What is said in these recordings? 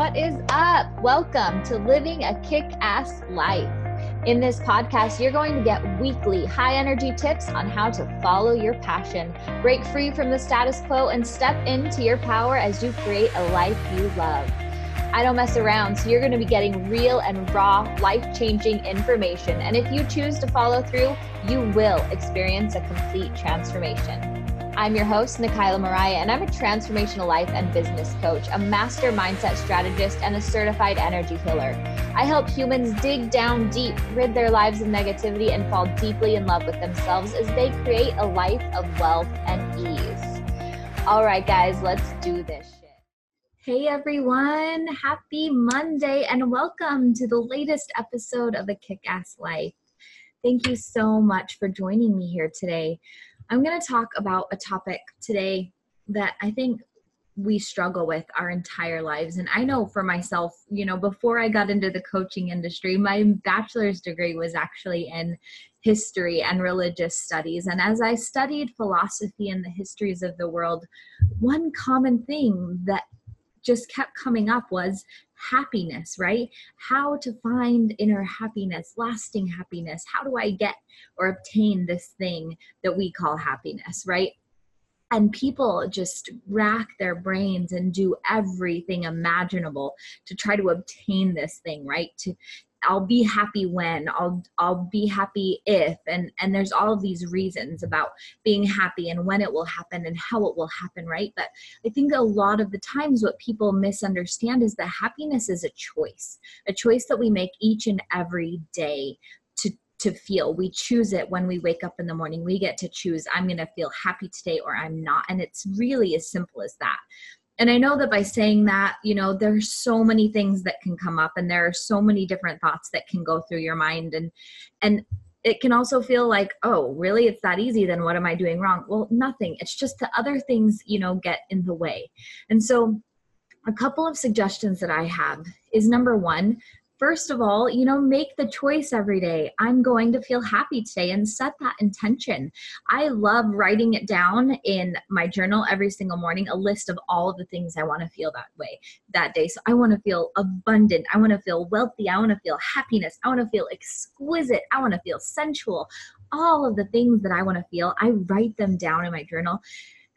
what is up? Welcome to Living a Kick Ass Life. In this podcast, you're going to get weekly high energy tips on how to follow your passion, break free from the status quo, and step into your power as you create a life you love. I don't mess around, so you're going to be getting real and raw, life changing information. And if you choose to follow through, you will experience a complete transformation. I'm your host, Nikayla Mariah, and I'm a transformational life and business coach, a master mindset strategist, and a certified energy healer. I help humans dig down deep, rid their lives of negativity, and fall deeply in love with themselves as they create a life of wealth and ease. All right, guys, let's do this shit. Hey everyone, happy Monday, and welcome to the latest episode of The Kick Ass Life. Thank you so much for joining me here today. I'm going to talk about a topic today that I think we struggle with our entire lives. And I know for myself, you know, before I got into the coaching industry, my bachelor's degree was actually in history and religious studies. And as I studied philosophy and the histories of the world, one common thing that just kept coming up was happiness, right? How to find inner happiness, lasting happiness. How do I get or obtain this thing that we call happiness, right? And people just rack their brains and do everything imaginable to try to obtain this thing, right? To I'll be happy when I'll I'll be happy if and and there's all of these reasons about being happy and when it will happen and how it will happen right? But I think a lot of the times what people misunderstand is that happiness is a choice a choice that we make each and every day to to feel. We choose it when we wake up in the morning. We get to choose I'm going to feel happy today or I'm not and it's really as simple as that and i know that by saying that you know there's so many things that can come up and there are so many different thoughts that can go through your mind. And and it can also feel like oh really? It's that easy? Then what am i doing wrong? Well nothing. It's just the other things you know get in the way. And so a couple of suggestions that i have is number one first of all, you know, make the choice every day. I'm going to feel happy today and set that intention. I love writing it down in my journal every single morning, a list of all of the things I want to feel that way that day. So I want to feel abundant. I want to feel wealthy. I want to feel happiness. I want to feel exquisite. I want to feel sensual. All of the things that I want to feel, I write them down in my journal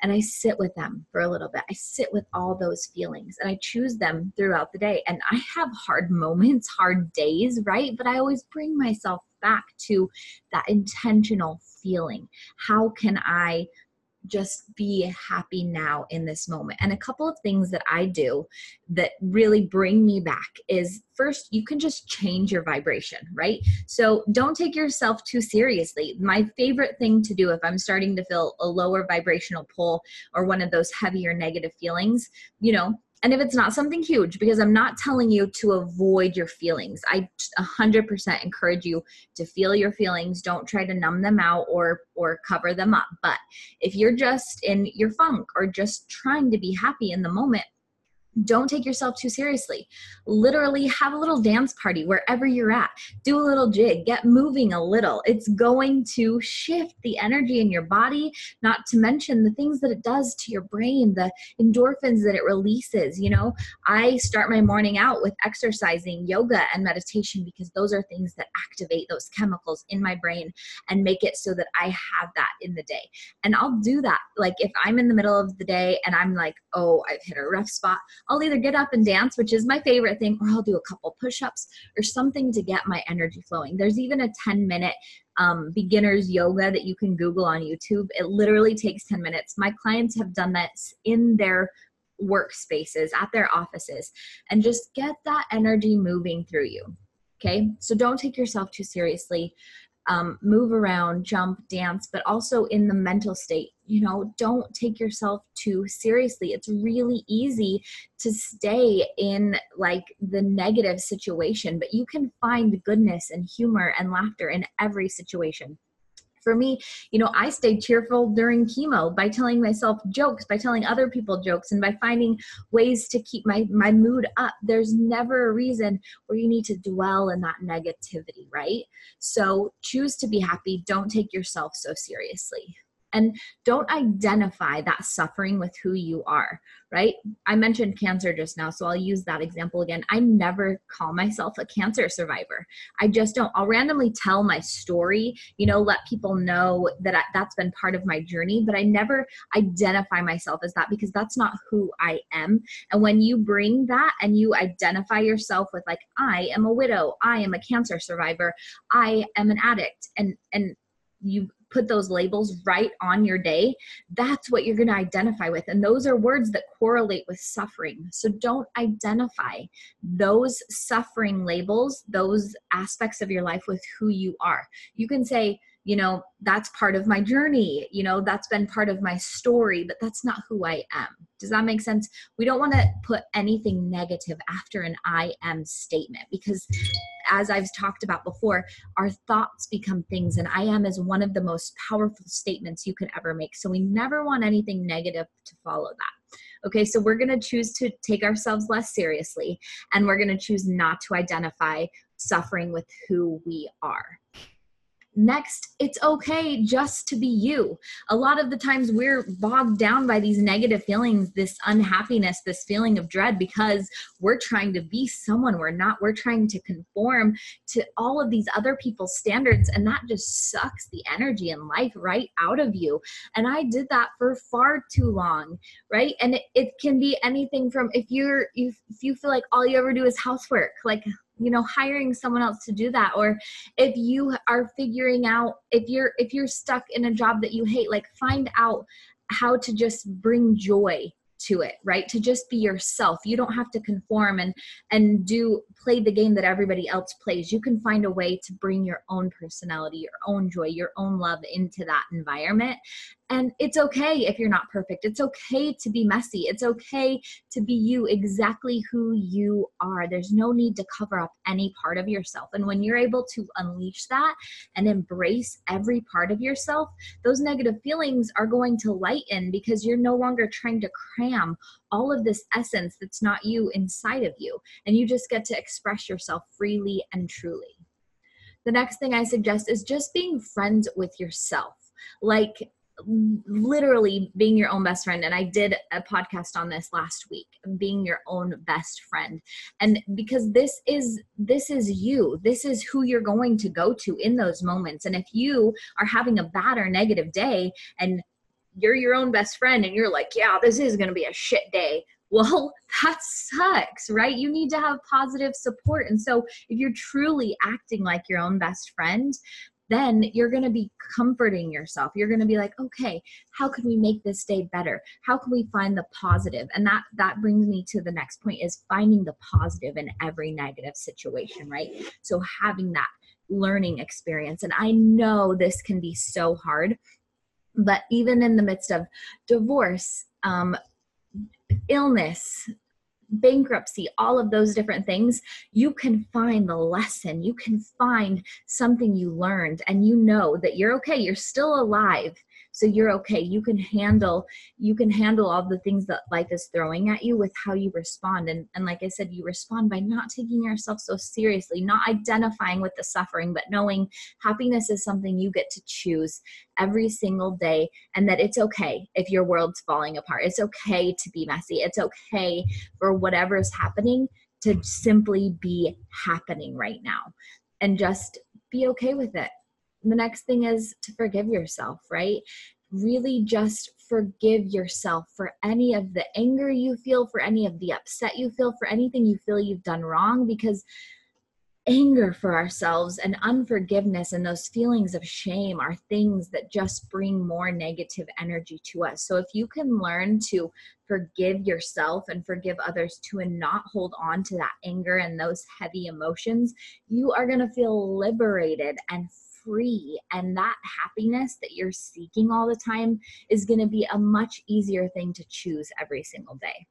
and I sit with them for a little bit. I sit with all those feelings and I choose them throughout the day. And I have hard moments, hard days, right? But I always bring myself back to that intentional feeling. How can I just be happy now in this moment. And a couple of things that I do that really bring me back is first, you can just change your vibration, right? So don't take yourself too seriously. My favorite thing to do if I'm starting to feel a lower vibrational pull or one of those heavier negative feelings, you know, and if it's not something huge because i'm not telling you to avoid your feelings. I 100% encourage you to feel your feelings. Don't try to numb them out or or cover them up. But if you're just in your funk or just trying to be happy in the moment don't take yourself too seriously. Literally have a little dance party wherever you're at. Do a little jig, get moving a little. It's going to shift the energy in your body, not to mention the things that it does to your brain, the endorphins that it releases. You know, I start my morning out with exercising, yoga, and meditation because those are things that activate those chemicals in my brain and make it so that I have that in the day. And I'll do that. Like if I'm in the middle of the day and I'm like, oh, I've hit a rough spot I'll either get up and dance, which is my favorite thing, or I'll do a couple push ups or something to get my energy flowing. There's even a 10 minute um, beginners yoga that you can Google on YouTube. It literally takes 10 minutes. My clients have done that in their workspaces, at their offices, and just get that energy moving through you. Okay, so don't take yourself too seriously um, move around, jump, dance, but also in the mental state. You know, don't take yourself too seriously. It's really easy to stay in like the negative situation, but you can find goodness and humor and laughter in every situation for me, you know, I stayed cheerful during chemo by telling myself jokes, by telling other people jokes, and by finding ways to keep my, my mood up. There's never a reason where you need to dwell in that negativity, right? So choose to be happy. Don't take yourself so seriously. And don't identify that suffering with who you are right? I mentioned cancer just now so i'll use that example again. I never call myself a cancer survivor. I just don't. I'll randomly tell my story you know let people know that I, that's been part of my journey but i never identify myself as that because that's not who i am. And when you bring that and you identify yourself with like i am a widow. I am a cancer survivor. I am an addict. And and you put those labels right on your day, that's what you're going to identify with. And those are words that correlate with suffering. So don't identify those suffering labels, those aspects of your life with who you are. You can say, you know, that's part of my journey. You know, that's been part of my story, but that's not who I am. Does that make sense? We don't want to put anything negative after an I am statement because, as I've talked about before, our thoughts become things, and I am is one of the most powerful statements you can ever make. So we never want anything negative to follow that. Okay, so we're going to choose to take ourselves less seriously, and we're going to choose not to identify suffering with who we are. Next, it's okay just to be you. A lot of the times we're bogged down by these negative feelings, this unhappiness, this feeling of dread because we're trying to be someone we're not. We're trying to conform to all of these other people's standards, and that just sucks the energy and life right out of you. And I did that for far too long, right? And it, it can be anything from if you're if, if you feel like all you ever do is housework, like you know hiring someone else to do that or if you are figuring out if you're if you're stuck in a job that you hate like find out how to just bring joy to it right to just be yourself you don't have to conform and and do play the game that everybody else plays you can find a way to bring your own personality your own joy your own love into that environment and it's okay if you're not perfect. It's okay to be messy. It's okay to be you, exactly who you are. There's no need to cover up any part of yourself. And when you're able to unleash that and embrace every part of yourself, those negative feelings are going to lighten because you're no longer trying to cram all of this essence that's not you inside of you. And you just get to express yourself freely and truly. The next thing I suggest is just being friends with yourself. Like, literally being your own best friend and i did a podcast on this last week being your own best friend and because this is this is you this is who you're going to go to in those moments and if you are having a bad or negative day and you're your own best friend and you're like yeah this is going to be a shit day well that sucks right you need to have positive support and so if you're truly acting like your own best friend then you're going to be comforting yourself. You're going to be like, okay, how can we make this day better? How can we find the positive? And that that brings me to the next point is finding the positive in every negative situation, right? So having that learning experience. And I know this can be so hard, but even in the midst of divorce, um, illness, bankruptcy, all of those different things, you can find the lesson. You can find something you learned, and you know that you're okay. You're still alive so you're okay. You can handle you can handle all the things that life is throwing at you with how you respond. And and like i said you respond by not taking yourself so seriously not identifying with the suffering but knowing happiness is something you get to choose every single day and that it's okay if your world's falling apart. It's okay to be messy. It's okay for whatever is happening to simply be happening right now and just be okay with it the next thing is to forgive yourself, right? Really just forgive yourself for any of the anger you feel, for any of the upset you feel, for anything you feel you've done wrong, because anger for ourselves and unforgiveness and those feelings of shame are things that just bring more negative energy to us. So if you can learn to forgive yourself and forgive others too and not hold on to that anger and those heavy emotions, you are going to feel liberated and free and that happiness that you're seeking all the time is going to be a much easier thing to choose every single day.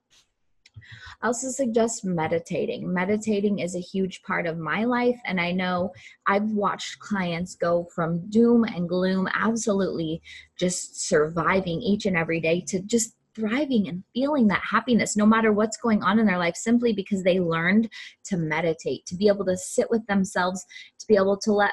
I also suggest meditating. Meditating is a huge part of my life, and I know I've watched clients go from doom and gloom, absolutely just surviving each and every day, to just thriving and feeling that happiness no matter what's going on in their life simply because they learned to meditate to be able to sit with themselves to be able to let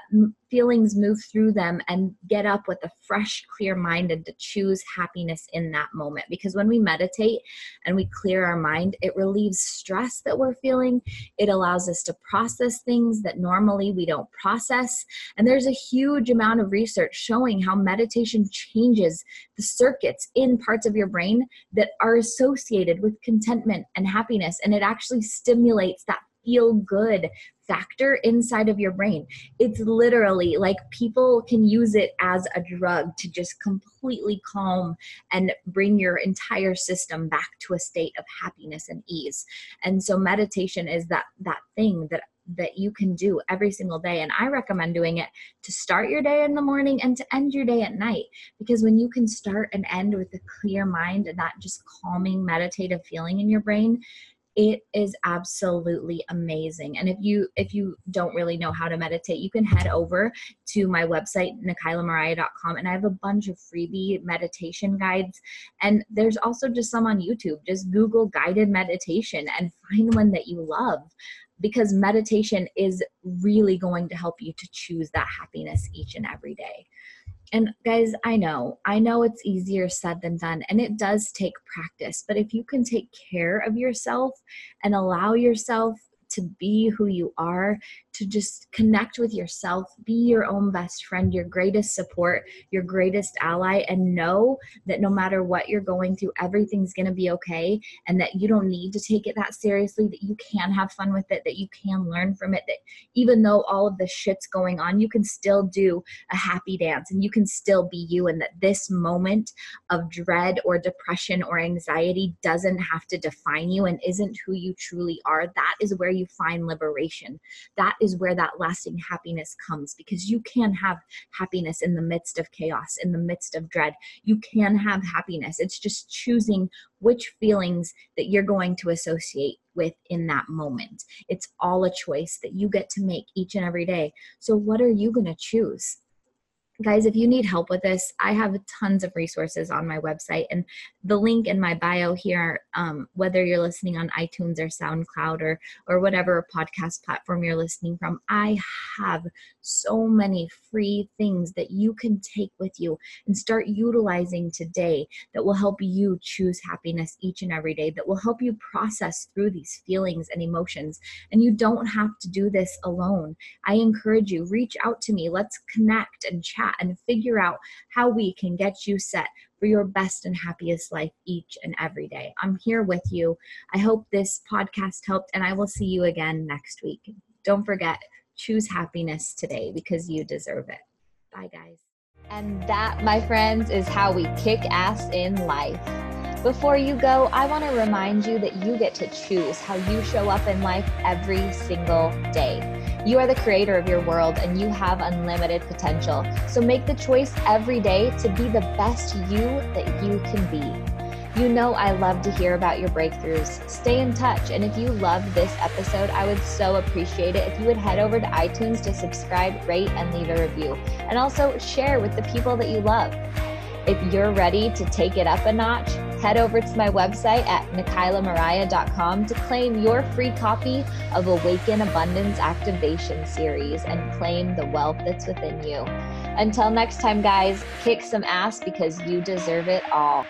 feelings move through them and get up with a fresh, clear mind and to choose happiness in that moment. Because when we meditate and we clear our mind, it relieves stress that we're feeling. It allows us to process things that normally we don't process. And there's a huge amount of research showing how meditation changes the circuits in parts of your brain that are associated with contentment and happiness. And it actually stimulates that feel good factor inside of your brain. It's literally like people can use it as a drug to just completely calm and bring your entire system back to a state of happiness and ease. And so meditation is that that thing that that you can do every single day and I recommend doing it to start your day in the morning and to end your day at night because when you can start and end with a clear mind and that just calming meditative feeling in your brain it is absolutely amazing. And if you if you don't really know how to meditate you can head over to my website nikaylamariah.com and i have a bunch of freebie meditation guides. And there's also just some on youtube. Just google guided meditation and find one that you love because meditation is really going to help you to choose that happiness each and every day and guys, I know, I know it's easier said than done, and it does take practice. But if you can take care of yourself and allow yourself to be who you are, to just connect with yourself, be your own best friend, your greatest support, your greatest ally, and know that no matter what you're going through, everything's going to be okay, and that you don't need to take it that seriously, that you can have fun with it, that you can learn from it, that even though all of the shit's going on, you can still do a happy dance and you can still be you, and that this moment of dread or depression or anxiety doesn't have to define you and isn't who you truly are. That is where you find liberation. That is where that lasting happiness comes because you can have happiness in the midst of chaos, in the midst of dread. You can have happiness. It's just choosing which feelings that you're going to associate with in that moment. It's all a choice that you get to make each and every day. So, what are you going to choose? Guys if you need help with this i have tons of resources on my website and the link in my bio here um, whether you're listening on itunes or soundcloud or or whatever podcast platform you're listening from i have so many free things that you can take with you and start utilizing today that will help you choose happiness each and every day that will help you process through these feelings and emotions. And you don't have to do this alone. I encourage you reach out to me. Let's connect and chat chat and figure out how we can get you set for your best and happiest life each and every day. I'm here with you. I hope this podcast helped, and I will see you again next week. Don't forget, choose happiness today because you deserve it. Bye, guys. And that, my friends, is how we kick ass in life. Before you go, I want to remind you that you get to choose how you show up in life every single day. You are the creator of your world and you have unlimited potential. So make the choice every day to be the best you that you can be. You know, I love to hear about your breakthroughs. Stay in touch. And if you love this episode, I would so appreciate it if you would head over to iTunes to subscribe, rate, and leave a review. And also share with the people that you love. If you're ready to take it up a notch, head over to my website at nikaylamariah.com to claim your free copy of Awaken Abundance Activation Series and claim the wealth that's within you. Until next time, guys, kick some ass because you deserve it all.